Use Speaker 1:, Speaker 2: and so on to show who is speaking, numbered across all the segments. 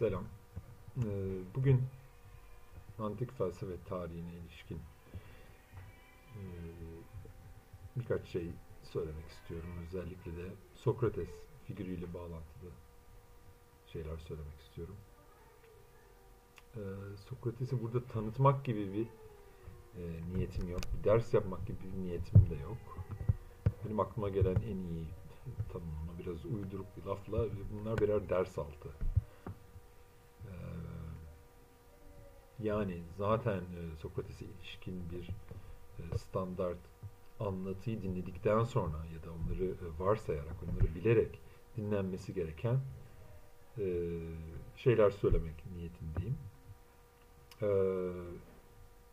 Speaker 1: Selam. Ee, Bugün antik felsefe tarihine ilişkin e, birkaç şey söylemek istiyorum. Özellikle de Sokrates figürüyle bağlantılı şeyler söylemek istiyorum. Ee, Sokrates'i burada tanıtmak gibi bir e, niyetim yok. Bir ders yapmak gibi bir niyetim de yok. Benim aklıma gelen en iyi tanımlama biraz uyduruk bir lafla bunlar birer ders altı. Ee, yani zaten e, Sokrates'e ilişkin bir e, standart anlatıyı dinledikten sonra ya da onları e, varsayarak, onları bilerek dinlenmesi gereken e, şeyler söylemek niyetindeyim.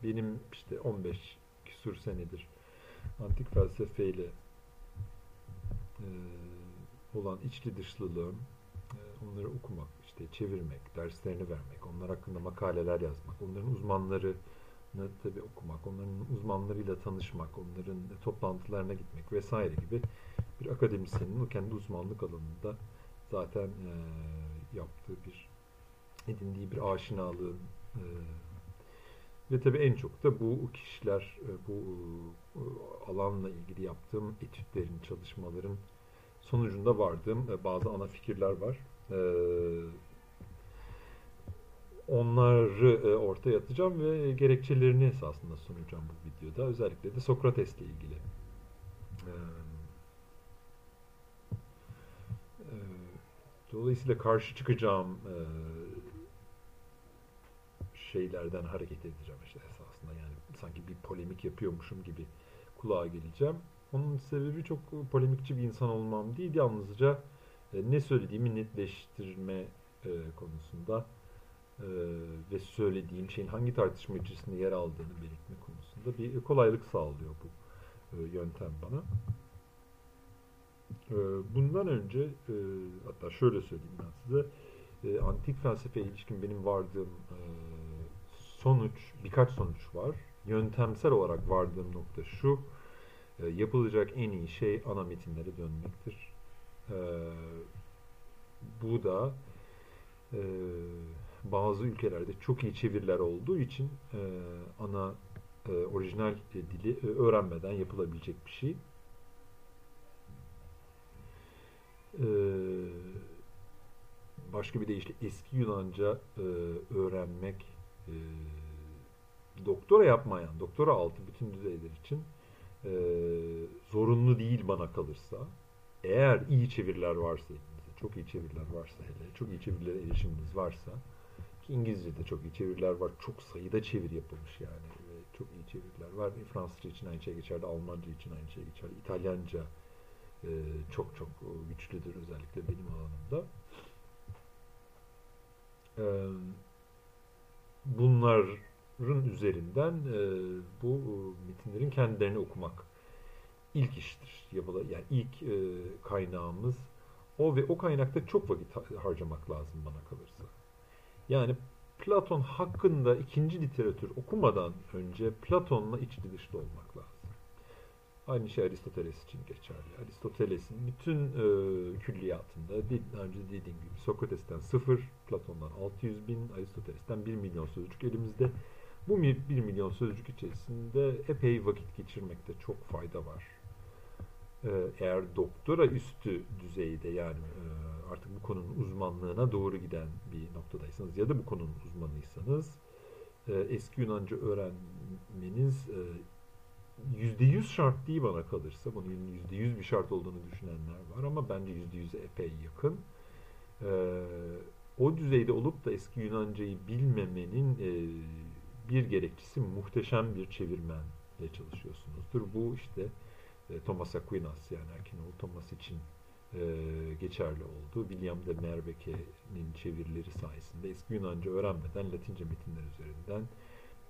Speaker 1: Benim işte 15 küsur senedir antik felsefeyle e, olan içli dışlılığım, onları okumak, işte çevirmek, derslerini vermek, onlar hakkında makaleler yazmak, onların uzmanlarını tabii okumak, onların uzmanlarıyla tanışmak, onların toplantılarına gitmek vesaire gibi bir akademisyenin o kendi uzmanlık alanında zaten e, yaptığı bir edindiği bir aşinalığın e, ve tabii en çok da bu kişiler, bu alanla ilgili yaptığım etütlerin, çalışmaların sonucunda vardığım bazı ana fikirler var. Onları ortaya atacağım ve gerekçelerini esasında sunacağım bu videoda. Özellikle de Sokrates'le ilgili. Dolayısıyla karşı çıkacağım şeylerden hareket edeceğim işte esasında. Yani sanki bir polemik yapıyormuşum gibi kulağa geleceğim. Onun sebebi çok polemikçi bir insan olmam değil. Yalnızca e, ne söylediğimi netleştirme e, konusunda e, ve söylediğim şeyin hangi tartışma içerisinde yer aldığını belirtme konusunda bir kolaylık sağlıyor bu e, yöntem bana. E, bundan önce e, hatta şöyle söyleyeyim ben size e, antik felsefe ilişkin benim vardığım e, sonuç, birkaç sonuç var. Yöntemsel olarak vardığım nokta şu, e, yapılacak en iyi şey ana metinlere dönmektir. E, bu da e, bazı ülkelerde çok iyi çeviriler olduğu için e, ana e, orijinal dili e, öğrenmeden yapılabilecek bir şey. E, başka bir deyişle eski Yunanca e, öğrenmek e, doktora yapmayan, doktora altı bütün düzeyler için e, zorunlu değil bana kalırsa. Eğer iyi çeviriler varsa çok iyi çeviriler varsa hele, çok iyi çevirilere erişiminiz varsa, ki İngilizce'de çok iyi çeviriler var, çok sayıda çeviri yapılmış yani. Ve çok iyi çeviriler var. E, Fransızca için aynı şey geçerli, Almanca için aynı şey geçerli, İtalyanca e, çok çok güçlüdür özellikle benim alanımda. Eee bunların üzerinden e, bu e, metinlerin kendilerini okumak ilk iştir. Yapıla, yani ilk e, kaynağımız o ve o kaynakta çok vakit harcamak lazım bana kalırsa. Yani Platon hakkında ikinci literatür okumadan önce Platon'la içli dışlı olmak lazım. Aynı şey Aristoteles için geçerli. Aristoteles'in bütün e, külliyatında daha önce dediğim gibi Sokrates'ten 0, Platon'dan 600 bin, Aristoteles'ten 1 milyon sözcük elimizde. Bu 1 milyon sözcük içerisinde epey vakit geçirmekte çok fayda var. E, eğer doktora üstü düzeyde yani e, artık bu konunun uzmanlığına doğru giden bir noktadaysanız ya da bu konunun uzmanıysanız e, eski Yunanca öğrenmeniz e, yüzde yüz şart değil bana kalırsa. Bunun yüzde yüz bir şart olduğunu düşünenler var ama bence yüzde yüze epey yakın. Ee, o düzeyde olup da eski Yunancayı bilmemenin e, bir gerekçesi muhteşem bir çevirmenle çalışıyorsunuzdur. Bu işte e, Thomas Aquinas yani Erkinoğlu Thomas için e, geçerli oldu. William de Merbeke'nin çevirileri sayesinde eski Yunanca öğrenmeden Latince metinler üzerinden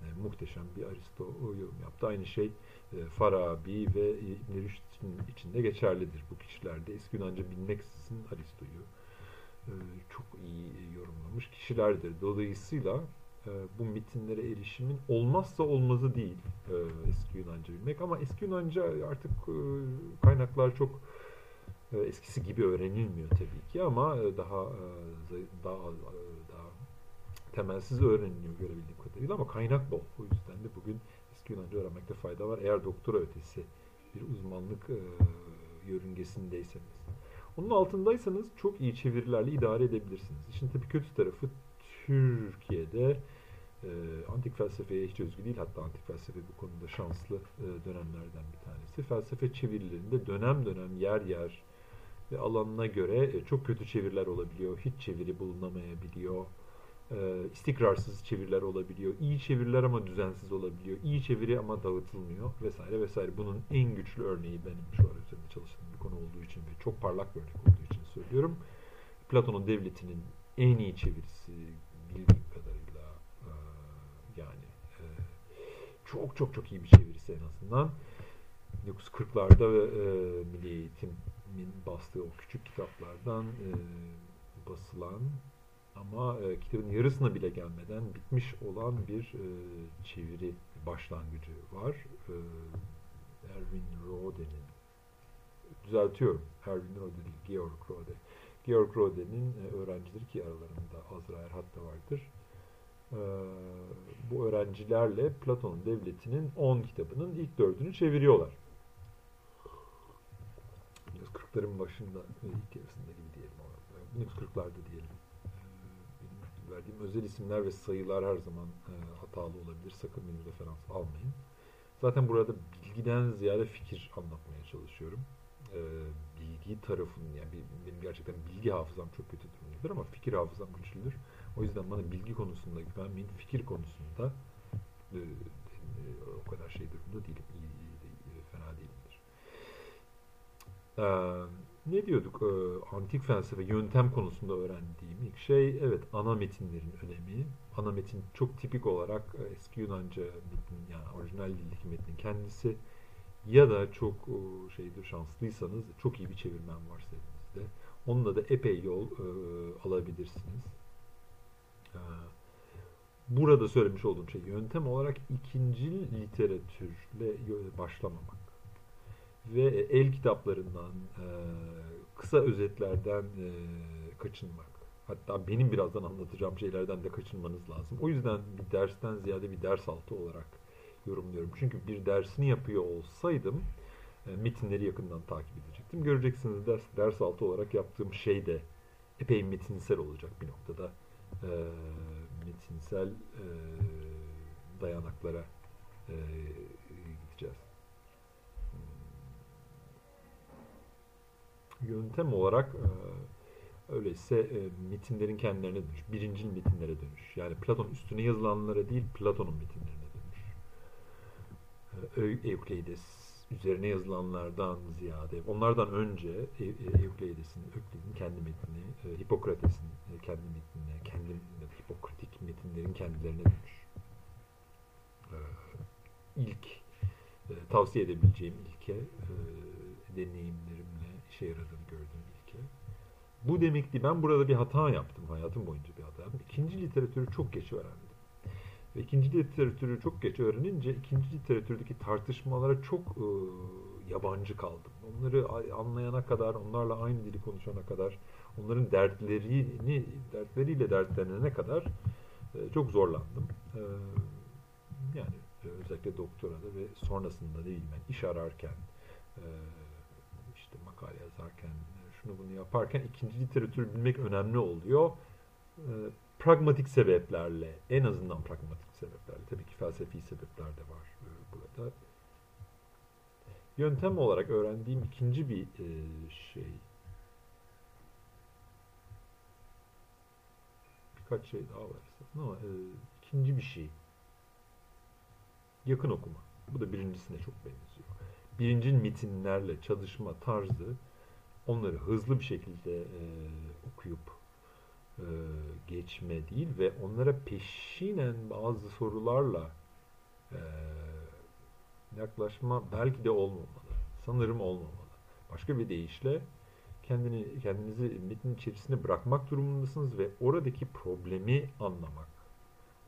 Speaker 1: e, muhteşem bir Aristo yorum yaptı. Aynı şey e, Farabi ve İbn Rüşd'ün içinde geçerlidir. Bu kişilerde eski Yunanca bilmeksizin Aristo'yu e, çok iyi yorumlamış kişilerdir. Dolayısıyla e, bu metinlere erişimin olmazsa olmazı değil e, eski Yunanca bilmek ama eski Yunanca artık e, kaynaklar çok E, eskisi gibi öğrenilmiyor tabii ki ama e, daha e, daha daha temelsiz öğreniliyor görebildiğim kadarıyla ama kaynak bol. O yüzden de bugün eski Yunanca öğrenmekte fayda var. Eğer doktora ötesi bir uzmanlık yörüngesindeyseniz. Onun altındaysanız çok iyi çevirilerle idare edebilirsiniz. İşin tabii kötü tarafı Türkiye'de e, antik felsefeye hiç özgü değil. Hatta antik felsefe bu konuda şanslı e, dönemlerden bir tanesi. Felsefe çevirilerinde dönem dönem yer yer ve alanına göre e, çok kötü çeviriler olabiliyor. Hiç çeviri bulunamayabiliyor. E, istikrarsız çeviriler olabiliyor. İyi çeviriler ama düzensiz olabiliyor. İyi çeviri ama dağıtılmıyor vesaire vesaire. Bunun en güçlü örneği benim şu an üzerinde çalıştığım bir konu olduğu için ve çok parlak bir örnek olduğu için söylüyorum. Platon'un devletinin en iyi çevirisi bildiğim kadarıyla e, yani e, çok çok çok iyi bir çevirisi en azından. 1940'larda ve e, Milli Eğitim'in bastığı o küçük kitaplardan e, basılan ama e, kitabın yarısına bile gelmeden bitmiş olan bir e, çeviri başlangıcı var. E, Erwin Rode'nin düzeltiyorum. Erwin Rode değil, Georg Rode. Georg Rode'nin e, öğrencileri ki aralarında Azra Erhat da vardır. E, bu öğrencilerle Platon Devleti'nin 10 kitabının ilk dördünü çeviriyorlar. 1940'ların başında, ilk yarısında gibi diyelim. 1940'larda diyelim verdiğim özel isimler ve sayılar her zaman e, hatalı olabilir. Sakın beni referans almayın. Zaten burada bilgiden ziyade fikir anlatmaya çalışıyorum. E, bilgi tarafının yani benim gerçekten bilgi hafızam çok kötü durumdadır ama fikir hafızam güçlüdür. O yüzden bana bilgi konusunda güvenmeyin. Fikir konusunda e, e, o kadar şey durumda değilim. İyi, iyi, iyi, fena değilimdir. Eee ne diyorduk? Ee, antik felsefe yöntem konusunda öğrendiğim ilk şey evet ana metinlerin önemi. Ana metin çok tipik olarak e, eski Yunanca metin yani orijinal dildeki metnin kendisi ya da çok e, şeydir şanslıysanız çok iyi bir çevirmen varsa elinizde. Onunla da epey yol e, alabilirsiniz. E, burada söylemiş olduğum şey yöntem olarak ikinci literatürle başlamamak ve el kitaplarından, e, kısa özetlerden e, kaçınmak. Hatta benim birazdan anlatacağım şeylerden de kaçınmanız lazım. O yüzden bir dersten ziyade bir ders altı olarak yorumluyorum. Çünkü bir dersini yapıyor olsaydım e, metinleri yakından takip edecektim. Göreceksiniz ders, ders altı olarak yaptığım şey de epey metinsel olacak bir noktada. Metinsel dayanaklara gideceğiz. yöntem olarak e, öyleyse e, metinlerin kendilerine dönüş. Birincil metinlere dönüş. Yani Platon üstüne yazılanlara değil Platon'un metinlerine dönüş. E, Eukleides üzerine yazılanlardan ziyade, onlardan önce e, e, Euklides'in, Euklid'in kendi metnini, e, Hipokrates'in e, kendi metnine, kendi Hipokratik metinlerin kendilerine dönüş. E, ilk tavsiye edebileceğim ilke deneyimlerimle işe yaradığını gördüm ilke. Bu demekti ben burada bir hata yaptım. Hayatım boyunca bir hata yaptım. İkinci literatürü çok geç öğrendim. Ve ikinci literatürü çok geç öğrenince ikinci literatürdeki tartışmalara çok e, yabancı kaldım. Onları anlayana kadar, onlarla aynı dili konuşana kadar, onların dertlerini dertleriyle dertlenene kadar e, çok zorlandım. E, yani özellikle doktorada ve sonrasında değil ben iş ararken e, işte makale yazarken, şunu bunu yaparken ikinci literatürü bilmek önemli oluyor. E, pragmatik sebeplerle, en azından pragmatik sebeplerle, tabii ki felsefi sebepler de var e, burada. Yöntem olarak öğrendiğim ikinci bir e, şey, birkaç şey daha var ama e, ikinci bir şey, yakın okuma. Bu da birincisine çok benziyor birincil metinlerle çalışma tarzı onları hızlı bir şekilde okuyup geçme değil ve onlara peşinen bazı sorularla e, yaklaşma belki de olmamalı. Sanırım olmamalı. Başka bir deyişle kendini kendinizi metnin içerisinde bırakmak durumundasınız ve oradaki problemi anlamak.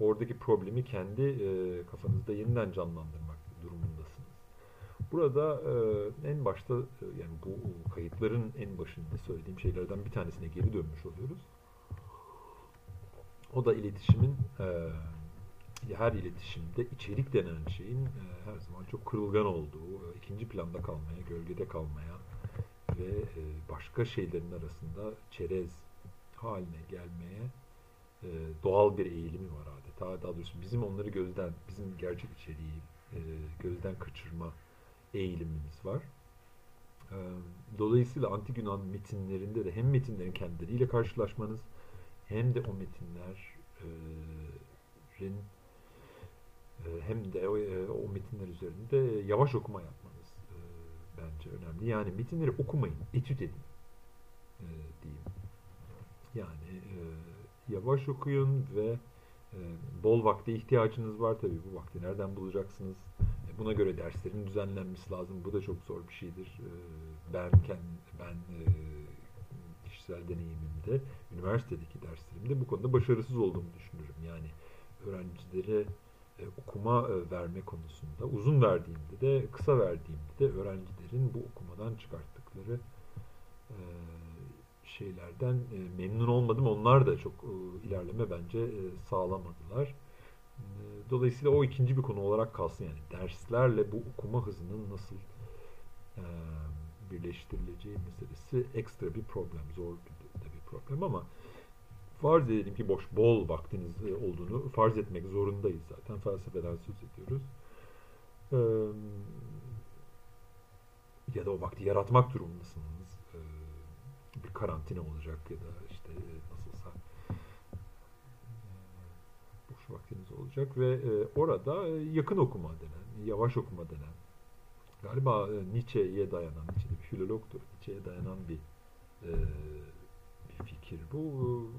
Speaker 1: Oradaki problemi kendi e, kafanızda yeniden canlandırmak durumundasınız Burada e, en başta e, yani bu kayıtların en başında söylediğim şeylerden bir tanesine geri dönmüş oluyoruz. O da iletişimin e, her iletişimde içerik denen şeyin e, her zaman çok kırılgan olduğu, ikinci planda kalmaya, gölgede kalmaya ve e, başka şeylerin arasında çerez haline gelmeye e, doğal bir eğilimi var adeta. Daha doğrusu bizim onları gözden, bizim gerçek içeriği e, gözden kaçırma eğilimimiz var. Dolayısıyla antik Yunan metinlerinde de hem metinlerin kendileriyle karşılaşmanız hem de o metinlerin e, hem de o, e, o metinler üzerinde yavaş okuma yapmanız e, bence önemli. Yani metinleri okumayın, etüt edin diyeyim. Yani yavaş okuyun ve bol vakte ihtiyacınız var tabii. Bu vakti nereden bulacaksınız? Buna göre derslerin düzenlenmesi lazım. Bu da çok zor bir şeydir. Ben kendim, ben kişisel deneyimimde, üniversitedeki derslerimde bu konuda başarısız olduğumu düşünürüm. Yani öğrencilere e, okuma e, verme konusunda uzun verdiğimde de kısa verdiğimde de öğrencilerin bu okumadan çıkarttıkları e, şeylerden memnun olmadım. Onlar da çok ilerleme bence sağlamadılar. Dolayısıyla o ikinci bir konu olarak kalsın yani derslerle bu okuma hızının nasıl birleştirileceği meselesi ekstra bir problem, zor bir, bir problem ama farz edelim ki boş, bol vaktiniz e, olduğunu farz etmek zorundayız zaten. Felsefeden söz ediyoruz. Ee, ya da o vakti yaratmak durumundasınız. Ee, bir karantina olacak ya da işte e, nasılsa boş vaktiniz olacak ve e, orada yakın okuma denen, yavaş okuma denen galiba e, Nietzsche'ye dayanan, Nietzsche bir filologtur, Nietzsche'ye dayanan bir e, bir fikir. Bu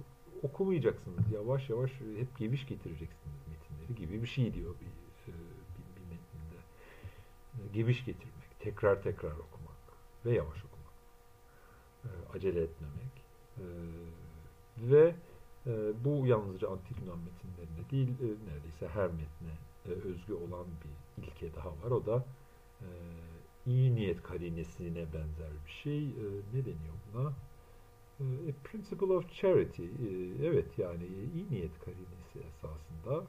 Speaker 1: okumayacaksınız. Yavaş yavaş hep geviş getireceksiniz metinleri gibi bir şey diyor bir, e, bir, bir metninde. E, geviş getirmek, tekrar tekrar okumak ve yavaş okumak. E, acele etmemek. Ve bu yalnızca antik Yunan metinlerinde değil, neredeyse her metne özgü olan bir ilke daha var. O da iyi niyet karinesine benzer bir şey. Ne deniyor buna? A principle of charity. Evet yani iyi niyet karinesi esasında.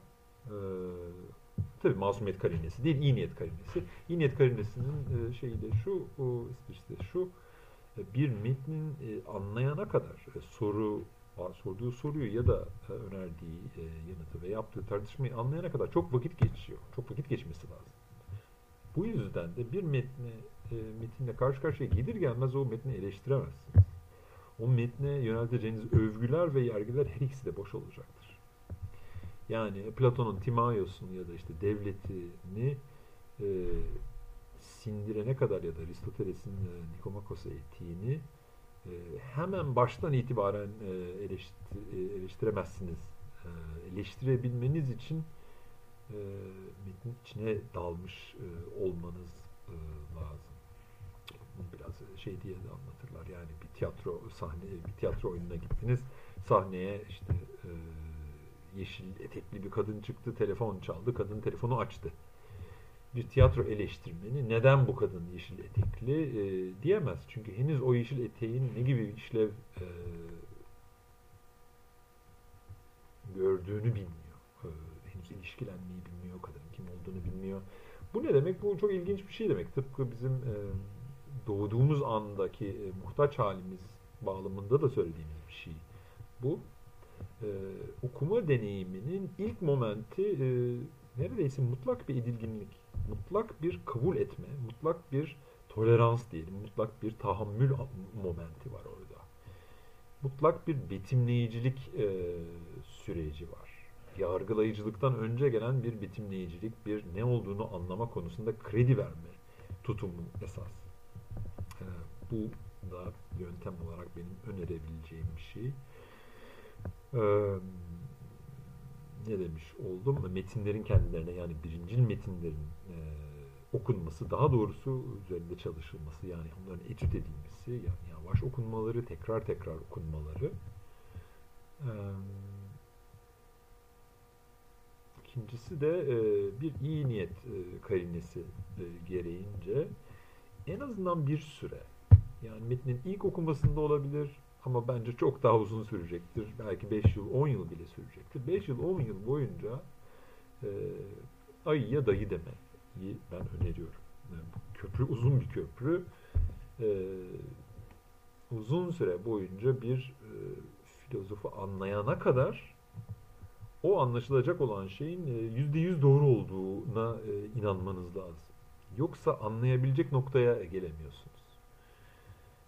Speaker 1: Tabii masumiyet karinesi değil, iyi niyet karinesi. İyi niyet karinesinin şeyi de şu, işte şu, bir metnin anlayana kadar soru sorduğu soruyu ya da önerdiği yanıtı ve yaptığı tartışmayı anlayana kadar çok vakit geçiyor. Çok vakit geçmesi lazım. Bu yüzden de bir metni metinle karşı karşıya gelir gelmez o metni eleştiremezsiniz o metne yönelteceğiniz övgüler ve yargılar her ikisi de boş olacaktır. Yani Platon'un Timaios'un ya da işte devletini e, sindirene kadar ya da Aristoteles'in e, Nikomakos etiğini e, hemen baştan itibaren e, eleştir, e, eleştiremezsiniz. E, eleştirebilmeniz için e, metnin içine dalmış e, olmanız e, lazım biraz şey diye de anlatırlar. Yani bir tiyatro sahne, bir tiyatro oyununa gittiniz. Sahneye işte e, yeşil etekli bir kadın çıktı, telefon çaldı, kadın telefonu açtı. Bir tiyatro eleştirmeni neden bu kadın yeşil etekli e, diyemez. Çünkü henüz o yeşil eteğin ne gibi işlev e, gördüğünü bilmiyor. İlişkilenmeyi bilmiyor, kadının kim olduğunu bilmiyor. Bu ne demek? Bu çok ilginç bir şey demek. Tıpkı bizim e, doğduğumuz andaki e, muhtaç halimiz bağlamında da söylediğimiz bir şey. Bu e, okuma deneyiminin ilk momenti e, neredeyse mutlak bir edilginlik, mutlak bir kabul etme, mutlak bir tolerans diyelim, mutlak bir tahammül momenti var orada. Mutlak bir betimleyicilik e, süreci var. Yargılayıcılıktan önce gelen bir betimleyicilik, bir ne olduğunu anlama konusunda kredi verme tutumu esas. Bu da yöntem olarak benim önerebileceğim bir şey. Ee, ne demiş oldum? Metinlerin kendilerine yani birincil metinlerin e, okunması, daha doğrusu üzerinde çalışılması yani onların etüt edilmesi, yani yavaş okunmaları, tekrar tekrar okunmaları. Ee, İkincisi de e, bir iyi niyet e, karinesi e, gereğince en azından bir süre yani metnin ilk okumasında olabilir ama bence çok daha uzun sürecektir. Belki 5 yıl, 10 yıl bile sürecektir. 5 yıl, 10 yıl boyunca e, ayıya dayı demeyi ben öneriyorum. Yani bu köprü uzun bir köprü. E, uzun süre boyunca bir e, filozofu anlayana kadar o anlaşılacak olan şeyin e, yüzde yüz doğru olduğuna e, inanmanız lazım. Yoksa anlayabilecek noktaya gelemiyorsunuz.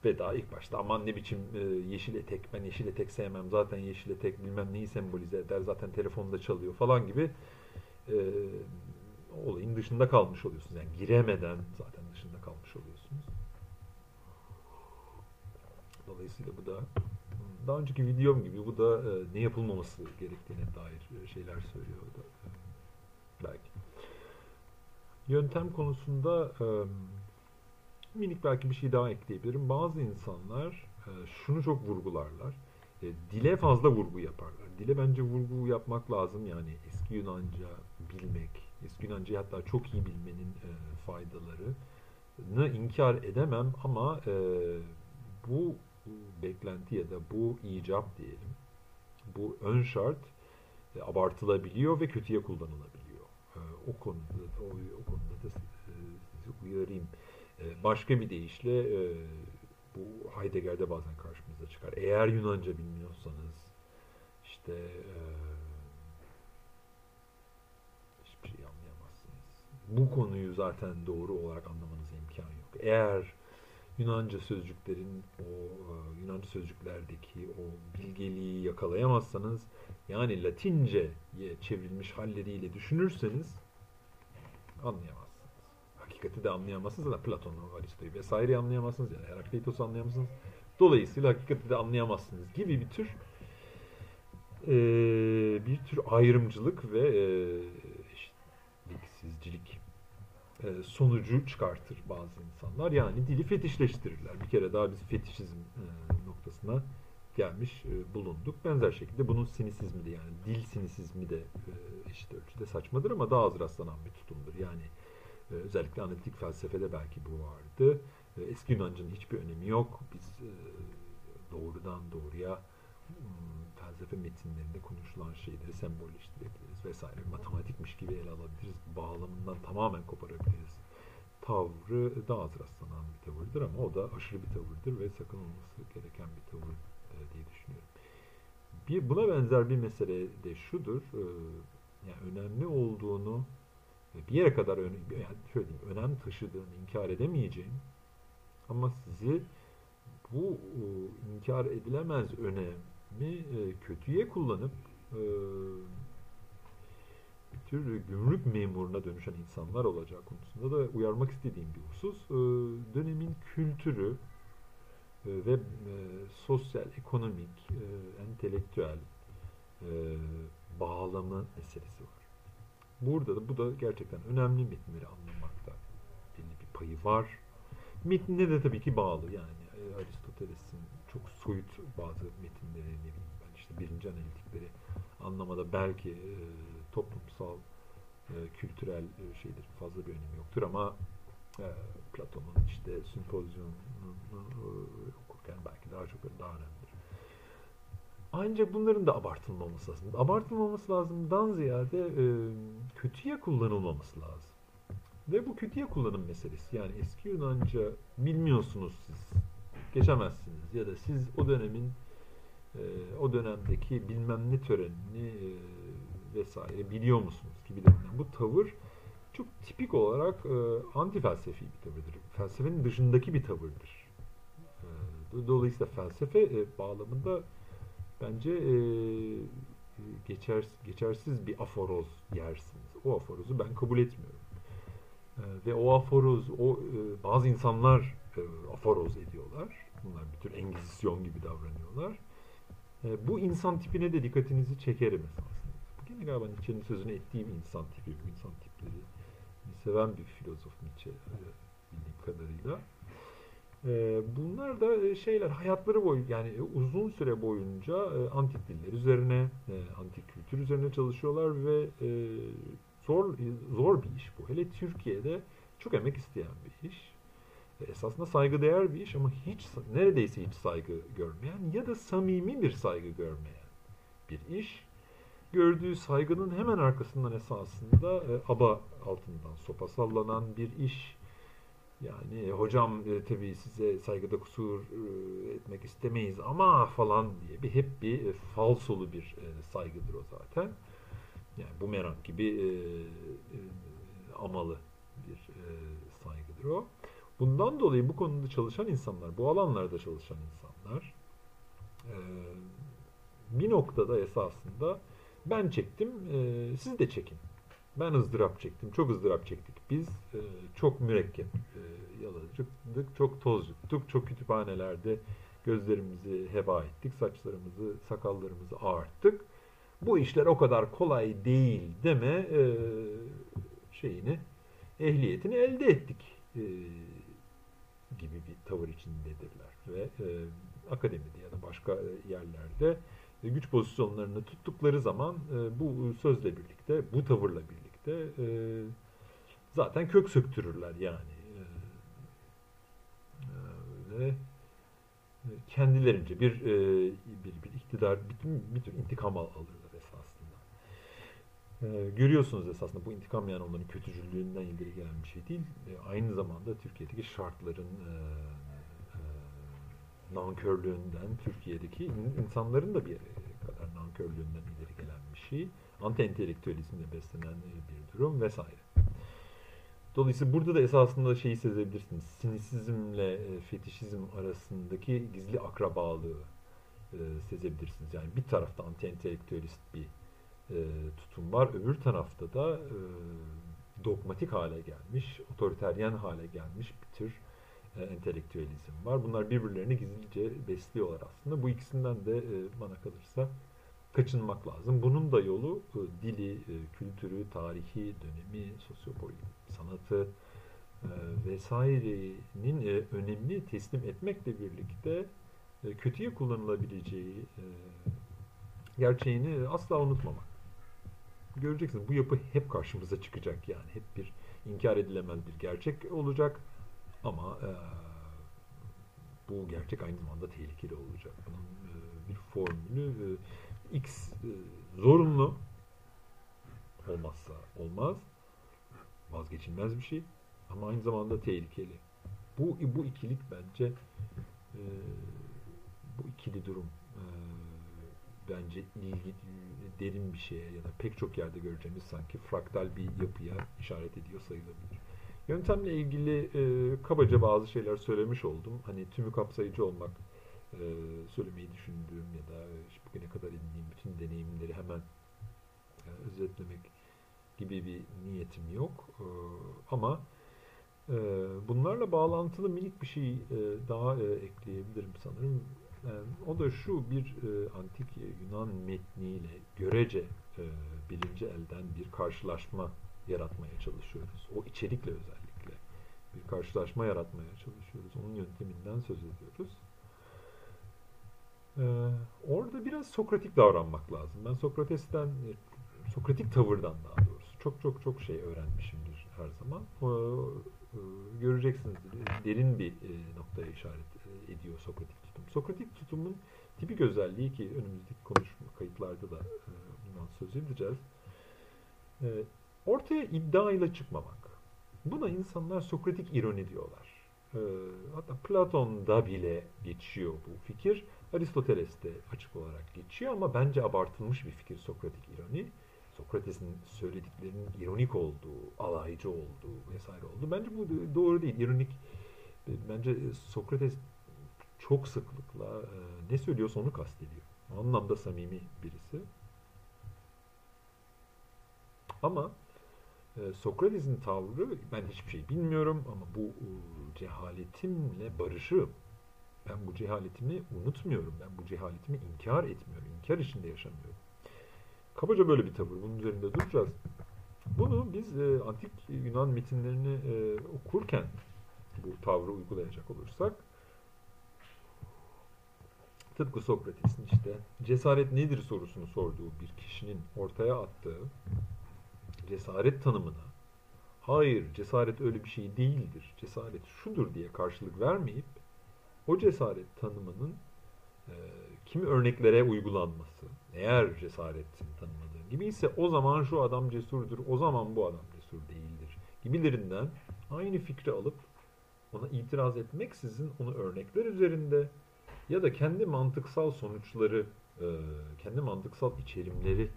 Speaker 1: Ve daha ilk başta aman ne biçim e, yeşil etek, ben yeşil etek sevmem, zaten yeşil etek bilmem neyi sembolize eder, zaten telefonda çalıyor falan gibi olayın dışında kalmış oluyorsunuz. Yani giremeden zaten dışında kalmış oluyorsunuz. Dolayısıyla bu da daha önceki videom gibi bu da e, ne yapılmaması gerektiğine dair e, şeyler söylüyor da e, belki. Yöntem konusunda e, minik belki bir şey daha ekleyebilirim. Bazı insanlar e, şunu çok vurgularlar. E, dile fazla vurgu yaparlar. Dile bence vurgu yapmak lazım. Yani eski Yunanca bilmek, eski Yunanca'yı hatta çok iyi bilmenin e, faydalarını inkar edemem ama e, bu beklenti ya da bu icap diyelim, bu ön şart e, abartılabiliyor ve kötüye kullanılabiliyor. E, o konuda o, o konuda da e, sizi uyarayım. Başka bir deyişle bu Heidegger'de bazen karşımıza çıkar. Eğer Yunanca bilmiyorsanız işte hiçbir şey anlayamazsınız. Bu konuyu zaten doğru olarak anlamanıza imkan yok. Eğer Yunanca sözcüklerin o e, Yunanca sözcüklerdeki o bilgeliği yakalayamazsanız yani Latince'ye çevrilmiş halleriyle düşünürseniz anlayamazsınız. Hakikati de anlayamazsınız da Platon'u, Aristo'yu vesaire anlayamazsınız yani Herakleitos'u anlayamazsınız. Dolayısıyla hakikati de anlayamazsınız gibi bir tür e, bir tür ayrımcılık ve e, sonucu çıkartır bazı insanlar. Yani dili fetişleştirirler. Bir kere daha biz fetişizm e, noktasına gelmiş e, bulunduk. Benzer şekilde bunun sinisizmi de yani dil sinisizmi de eşit ölçüde saçmadır ama daha az rastlanan bir tutumdur. Yani özellikle analitik felsefede belki bu vardı. Eski Yunanca'nın hiçbir önemi yok. Biz doğrudan doğruya hmm, felsefe metinlerinde konuşulan şeyleri sembolleştirebiliriz vesaire. Matematikmiş gibi ele alabiliriz. Bağlamından tamamen koparabiliriz. Tavrı daha az rastlanan bir tavırdır ama o da aşırı bir tavırdır ve sakınılması gereken bir tavır e, diye düşünüyorum. Bir, buna benzer bir mesele de şudur. E, yani önemli olduğunu bir yere kadar yani şöyle diyeyim, önem taşıdığını inkar edemeyeceğim ama sizi bu inkar edilemez önem mi e, kötüye kullanıp e, bir tür gümrük memuruna dönüşen insanlar olacağı konusunda da uyarmak istediğim bir husus. E, dönemin kültürü ve sosyal, ekonomik, entelektüel bağlamı meselesi var. Burada da bu da gerçekten önemli metinleri anlamakta belli bir payı var. Metnine de tabii ki bağlı yani Aristoteles'in çok soyut bazı metinleri ne bileyim ben işte birinci analitikleri anlamada belki e, toplumsal e, kültürel e, şeydir fazla bir önemi yoktur ama e, Platon'un işte sempozyumunu e, okurken belki daha çok daha önemlidir. Ancak bunların da abartılmaması lazım. Abartılmaması lazımdan ziyade e, kötüye kullanılmaması lazım. Ve bu kötüye kullanım meselesi. Yani eski Yunanca bilmiyorsunuz siz geçemezsiniz. Ya da siz o dönemin e, o dönemdeki bilmem ne törenini e, vesaire biliyor musunuz gibi de bu tavır çok tipik olarak e, anti felsefi bir tavırdır. Felsefenin dışındaki bir tavırdır. Dolayısıyla felsefe bağlamında bence geçer, geçersiz bir aforoz yersiniz. O aforozu ben kabul etmiyorum. Ve o aforoz, o bazı insanlar aforoz ediyorlar. Bunlar bir tür engizisyon gibi davranıyorlar. E, bu insan tipine de dikkatinizi çekerim esasında. Bu gene galiba Nietzsche'nin sözünü ettiğim insan tipi, bu insan tipleri seven bir filozof Nietzsche e, bildiğim kadarıyla. E, bunlar da e, şeyler hayatları boyu yani uzun süre boyunca e, antik diller üzerine, e, antik kültür üzerine çalışıyorlar ve e, zor zor bir iş bu. Hele Türkiye'de çok emek isteyen bir iş. E, esasında saygıdeğer bir iş ama hiç neredeyse hiç saygı görmeyen ya da samimi bir saygı görmeyen bir iş. Gördüğü saygının hemen arkasından esasında e, aba altından sopa sallanan bir iş. Yani hocam e, tabii size saygıda kusur e, etmek istemeyiz ama falan diye bir hep bir e, falsolu bir e, saygıdır o zaten. Yani bu merak gibi e, e, amalı bir e, saygıdır o. Bundan dolayı bu konuda çalışan insanlar, bu alanlarda çalışan insanlar bir noktada esasında ben çektim, siz de çekin. Ben ızdırap çektim, çok ızdırap çektik. Biz çok mürekkep yaladık, çok toz yuttuk, çok kütüphanelerde gözlerimizi heba ettik, saçlarımızı, sakallarımızı ağarttık. Bu işler o kadar kolay değil deme şeyini, ehliyetini elde ettik gibi bir tavır içindedirler. Ve e, akademide ya da başka yerlerde e, güç pozisyonlarını tuttukları zaman e, bu sözle birlikte, bu tavırla birlikte e, zaten kök söktürürler yani. E, e ve kendilerince bir, e, bir, bir iktidar, bir, bir tür intikam alırlar. E, görüyorsunuz esasında bu intikam yani onların kötücüllüğünden ileri gelen bir şey değil. E, aynı zamanda Türkiye'deki şartların e, e, nankörlüğünden, Türkiye'deki insanların da bir kadar nankörlüğünden ileri gelen bir şey. Anti-entelektüelizmle beslenen bir durum vesaire. Dolayısıyla burada da esasında şeyi sezebilirsiniz. Sinisizmle e, fetişizm arasındaki gizli akrabalığı e, sezebilirsiniz. Yani bir tarafta anti-entelektüelist bir e, tutum var. Öbür tarafta da e, dogmatik hale gelmiş, otoriteryen hale gelmiş bir tür e, entelektüelizm var. Bunlar birbirlerini gizlice besliyorlar aslında. Bu ikisinden de e, bana kalırsa kaçınmak lazım. Bunun da yolu e, dili, e, kültürü, tarihi, dönemi, sosyopolitik, sanatı e, vesairenin e, önemini teslim etmekle birlikte e, kötüye kullanılabileceği e, gerçeğini asla unutmamak. Göreceksiniz bu yapı hep karşımıza çıkacak yani hep bir inkar edilemez bir gerçek olacak ama e, bu gerçek aynı zamanda tehlikeli olacak. Bunun e, bir formülü e, X e, zorunlu olmazsa olmaz. Vazgeçilmez bir şey. Ama aynı zamanda tehlikeli. Bu bu ikilik bence e, bu ikili durum e, bence ilgi derin bir şeye ya da pek çok yerde göreceğimiz sanki fraktal bir yapıya işaret ediyor sayılabilir. Yöntemle ilgili e, kabaca bazı şeyler söylemiş oldum. Hani tümü kapsayıcı olmak e, söylemeyi düşündüğüm ya da işte bugüne kadar edindiğim bütün deneyimleri hemen e, özetlemek gibi bir niyetim yok. E, ama e, bunlarla bağlantılı minik bir şey e, daha e, ekleyebilirim sanırım. Yani o da şu bir e, antik Yunan metniyle görece e, birinci elden bir karşılaşma yaratmaya çalışıyoruz. O içerikle özellikle bir karşılaşma yaratmaya çalışıyoruz. Onun yönteminden söz ediyoruz. Ee, orada biraz Sokratik davranmak lazım. Ben Sokrates'ten, Sokratik tavırdan daha doğrusu çok çok çok şey öğrenmişimdir her zaman. E, göreceksiniz derin bir noktaya işaret ediyor Sokratik tutum. Sokratik tutumun tipik özelliği ki önümüzdeki konuşma kayıtlarda da e, bundan söz edeceğiz. E, ortaya iddiayla çıkmamak. Buna insanlar Sokratik ironi diyorlar. E, hatta Platon'da bile geçiyor bu fikir. Aristoteles'te açık olarak geçiyor ama bence abartılmış bir fikir Sokratik ironi. Sokrates'in söylediklerinin ironik olduğu, alaycı olduğu vesaire oldu. Bence bu doğru değil. İronik bence Sokrates çok sıklıkla e, ne söylüyorsa onu kastediyor. Anlamda samimi birisi. Ama e, Sokrates'in tavrı ben hiçbir şey bilmiyorum ama bu e, cehaletimle barışığım. Ben bu cehaletimi unutmuyorum. Ben bu cehaletimi inkar etmiyorum. İnkar içinde yaşamıyorum. Kabaca böyle bir tavır. Bunun üzerinde duracağız. Bunu biz e, antik Yunan metinlerini e, okurken bu tavrı uygulayacak olursak tıpkı Sokrates'in işte cesaret nedir? sorusunu sorduğu bir kişinin ortaya attığı cesaret tanımına hayır cesaret öyle bir şey değildir, cesaret şudur diye karşılık vermeyip o cesaret tanımının e, kimi örneklere uygulanması, eğer cesaretin tanımadığın gibi ise o zaman şu adam cesurdur, o zaman bu adam cesur değildir gibilerinden aynı fikri alıp ona itiraz etmeksizin onu örnekler üzerinde ya da kendi mantıksal sonuçları, e, kendi mantıksal içerimleri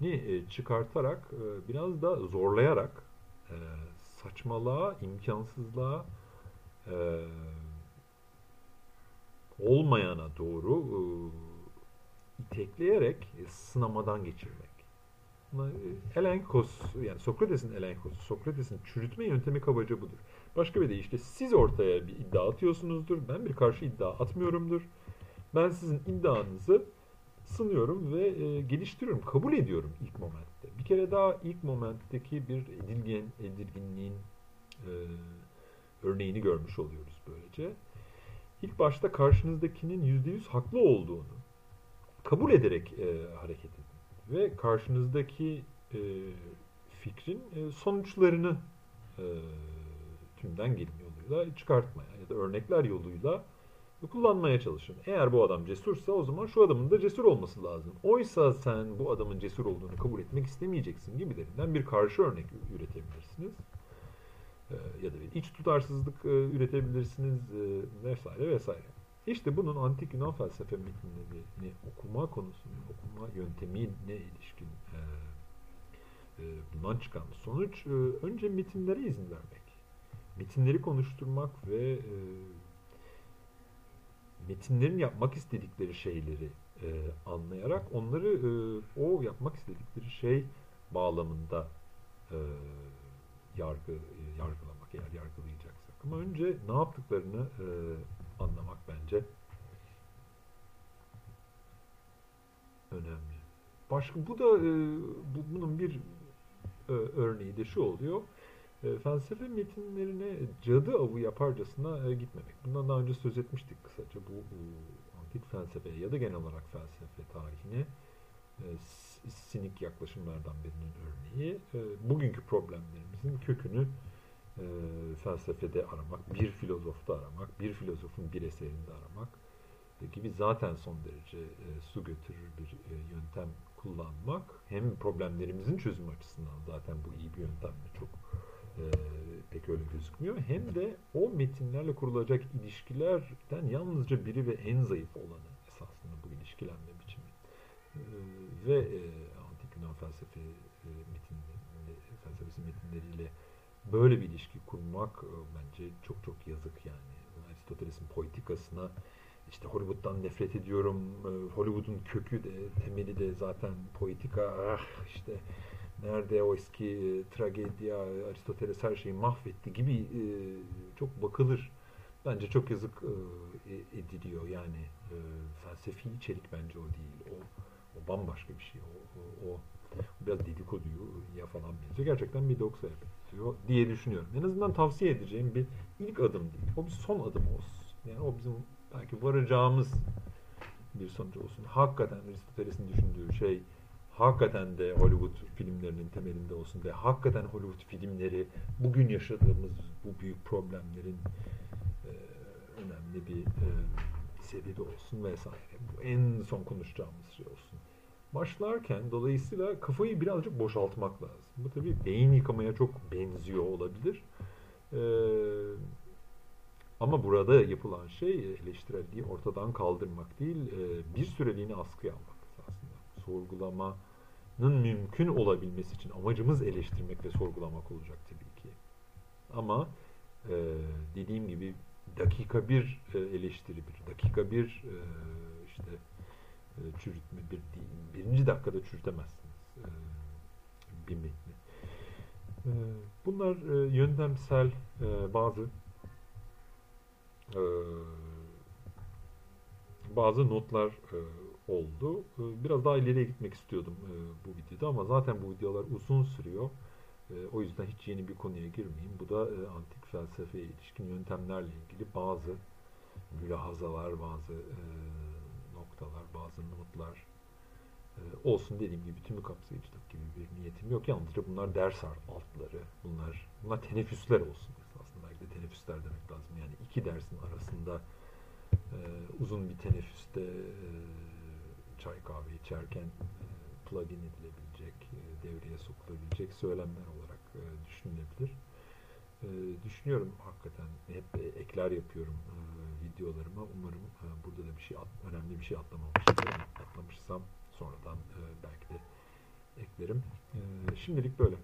Speaker 1: ni çıkartarak e, biraz da zorlayarak e, saçmalığa, imkansızlığa olmayana doğru itekleyerek sınamadan geçirmek. Elenkos, yani Sokrates'in elenkosu, Sokrates'in çürütme yöntemi kabaca budur. Başka bir deyişle siz ortaya bir iddia atıyorsunuzdur, ben bir karşı iddia atmıyorumdur. Ben sizin iddianızı sınıyorum ve e, geliştiriyorum, kabul ediyorum ilk momentte. Bir kere daha ilk momentteki bir edilgen, edilginliğin e, örneğini görmüş oluyoruz böylece. İlk başta karşınızdakinin %100 haklı olduğunu kabul ederek e, hareket edin. Ve karşınızdaki e, fikrin e, sonuçlarını e, tümden gelim yoluyla çıkartmaya ya da örnekler yoluyla kullanmaya çalışın. Eğer bu adam cesursa o zaman şu adamın da cesur olması lazım. Oysa sen bu adamın cesur olduğunu kabul etmek istemeyeceksin gibilerinden bir karşı örnek üretebilirsiniz. Ee, ya da bir iç tutarsızlık e, üretebilirsiniz e, vesaire vesaire. İşte bunun antik Yunan felsefe metinlerini okuma konusunu, okuma yöntemine ilişkin e, e, bundan çıkan sonuç e, önce metinlere izin vermek. Metinleri konuşturmak ve e, metinlerin yapmak istedikleri şeyleri e, anlayarak onları e, o yapmak istedikleri şey bağlamında e, yargı e, yargılamak eğer yargılayacaksak. Ama önce ne yaptıklarını e, anlamak bence önemli. Başka bu da e, bu, bunun bir e, örneği de şu oluyor. E, felsefe metinlerine cadı avı yaparcasına e, gitmemek. Bundan daha önce söz etmiştik kısaca bu, bu antik felsefe ya da genel olarak felsefe tarihine e, sinik yaklaşımlardan birinin örneği. E, bugünkü problemlerimizin kökünü e, felsefede aramak, bir filozofta aramak, bir filozofun bir eserinde aramak e, gibi zaten son derece e, su götürür bir e, yöntem kullanmak hem problemlerimizin çözümü açısından zaten bu iyi bir yöntem mi çok e, pek öyle gözükmüyor. Hem de o metinlerle kurulacak ilişkilerden yalnızca biri ve en zayıf olanı esasında bu ilişkilenme biçimi. E, ve e, antik Yunan felsefe e, metinleri, felsefesi metinleriyle böyle bir ilişki kurmak e, bence çok çok yazık yani. Aristoteles'in poetikasına işte Hollywood'dan nefret ediyorum. E, Hollywood'un kökü de temeli de zaten poetika. Ah işte nerede o eski e, tragedya, Aristoteles her şeyi mahvetti gibi çok bakılır. Bence çok yazık ediliyor yani felsefi içerik bence o değil. O, o bambaşka bir şey. O, o, o biraz dedikoduya falan benziyor. Gerçekten bir doksaya benziyor diye düşünüyorum. En azından tavsiye edeceğim bir ilk adım değil. O bir son adım olsun. Yani o bizim belki varacağımız bir sonuç olsun. Hakikaten Aristoteles'in düşündüğü şey hakikaten de Hollywood filmlerinin temelinde olsun ve hakikaten Hollywood filmleri bugün yaşadığımız bu büyük problemlerin e, önemli bir e, sebebi olsun vesaire. Bu en son konuşacağımız şey olsun. Başlarken dolayısıyla kafayı birazcık boşaltmak lazım. Bu tabii beyin yıkamaya çok benziyor olabilir. Ee, ama burada yapılan şey eleştirelliği ortadan kaldırmak değil, e, bir süreliğine askıya almak aslında. Sorgulamanın mümkün olabilmesi için amacımız eleştirmek ve sorgulamak olacak tabii ki. Ama e, dediğim gibi dakika bir e, eleştiri, bir dakika bir işte çürütme, bir birinci dakikada çürütemezsiniz bir metni. Bunlar yöntemsel bazı e, bazı notlar e, oldu. E, biraz daha ileriye gitmek istiyordum e, bu videoda ama zaten bu videolar uzun sürüyor. E, o yüzden hiç yeni bir konuya girmeyeyim. Bu da e, antik felsefeye ilişkin yöntemlerle ilgili bazı mülahazalar, bazı e, noktalar, bazı notlar e, olsun dediğim gibi tümü kapsayıcılık gibi bir niyetim yok. Yalnızca bunlar ders altları, bunlar bunlar teneffüsler olsun esasında. Belki de teneffüsler demek lazım. Yani iki dersin arasında e, uzun bir teneffüste e, çay kahve içerken e, plug-in edilebilecek, e, devreye sokulabilecek söylemler olarak e, düşünülebilir. E, düşünüyorum hakikaten hep e, ekler yapıyorum videolarıma. Umarım e, burada da bir şey önemli bir şey atlamamıştır. Atlamışsam sonradan e, belki de eklerim. E, şimdilik böyle.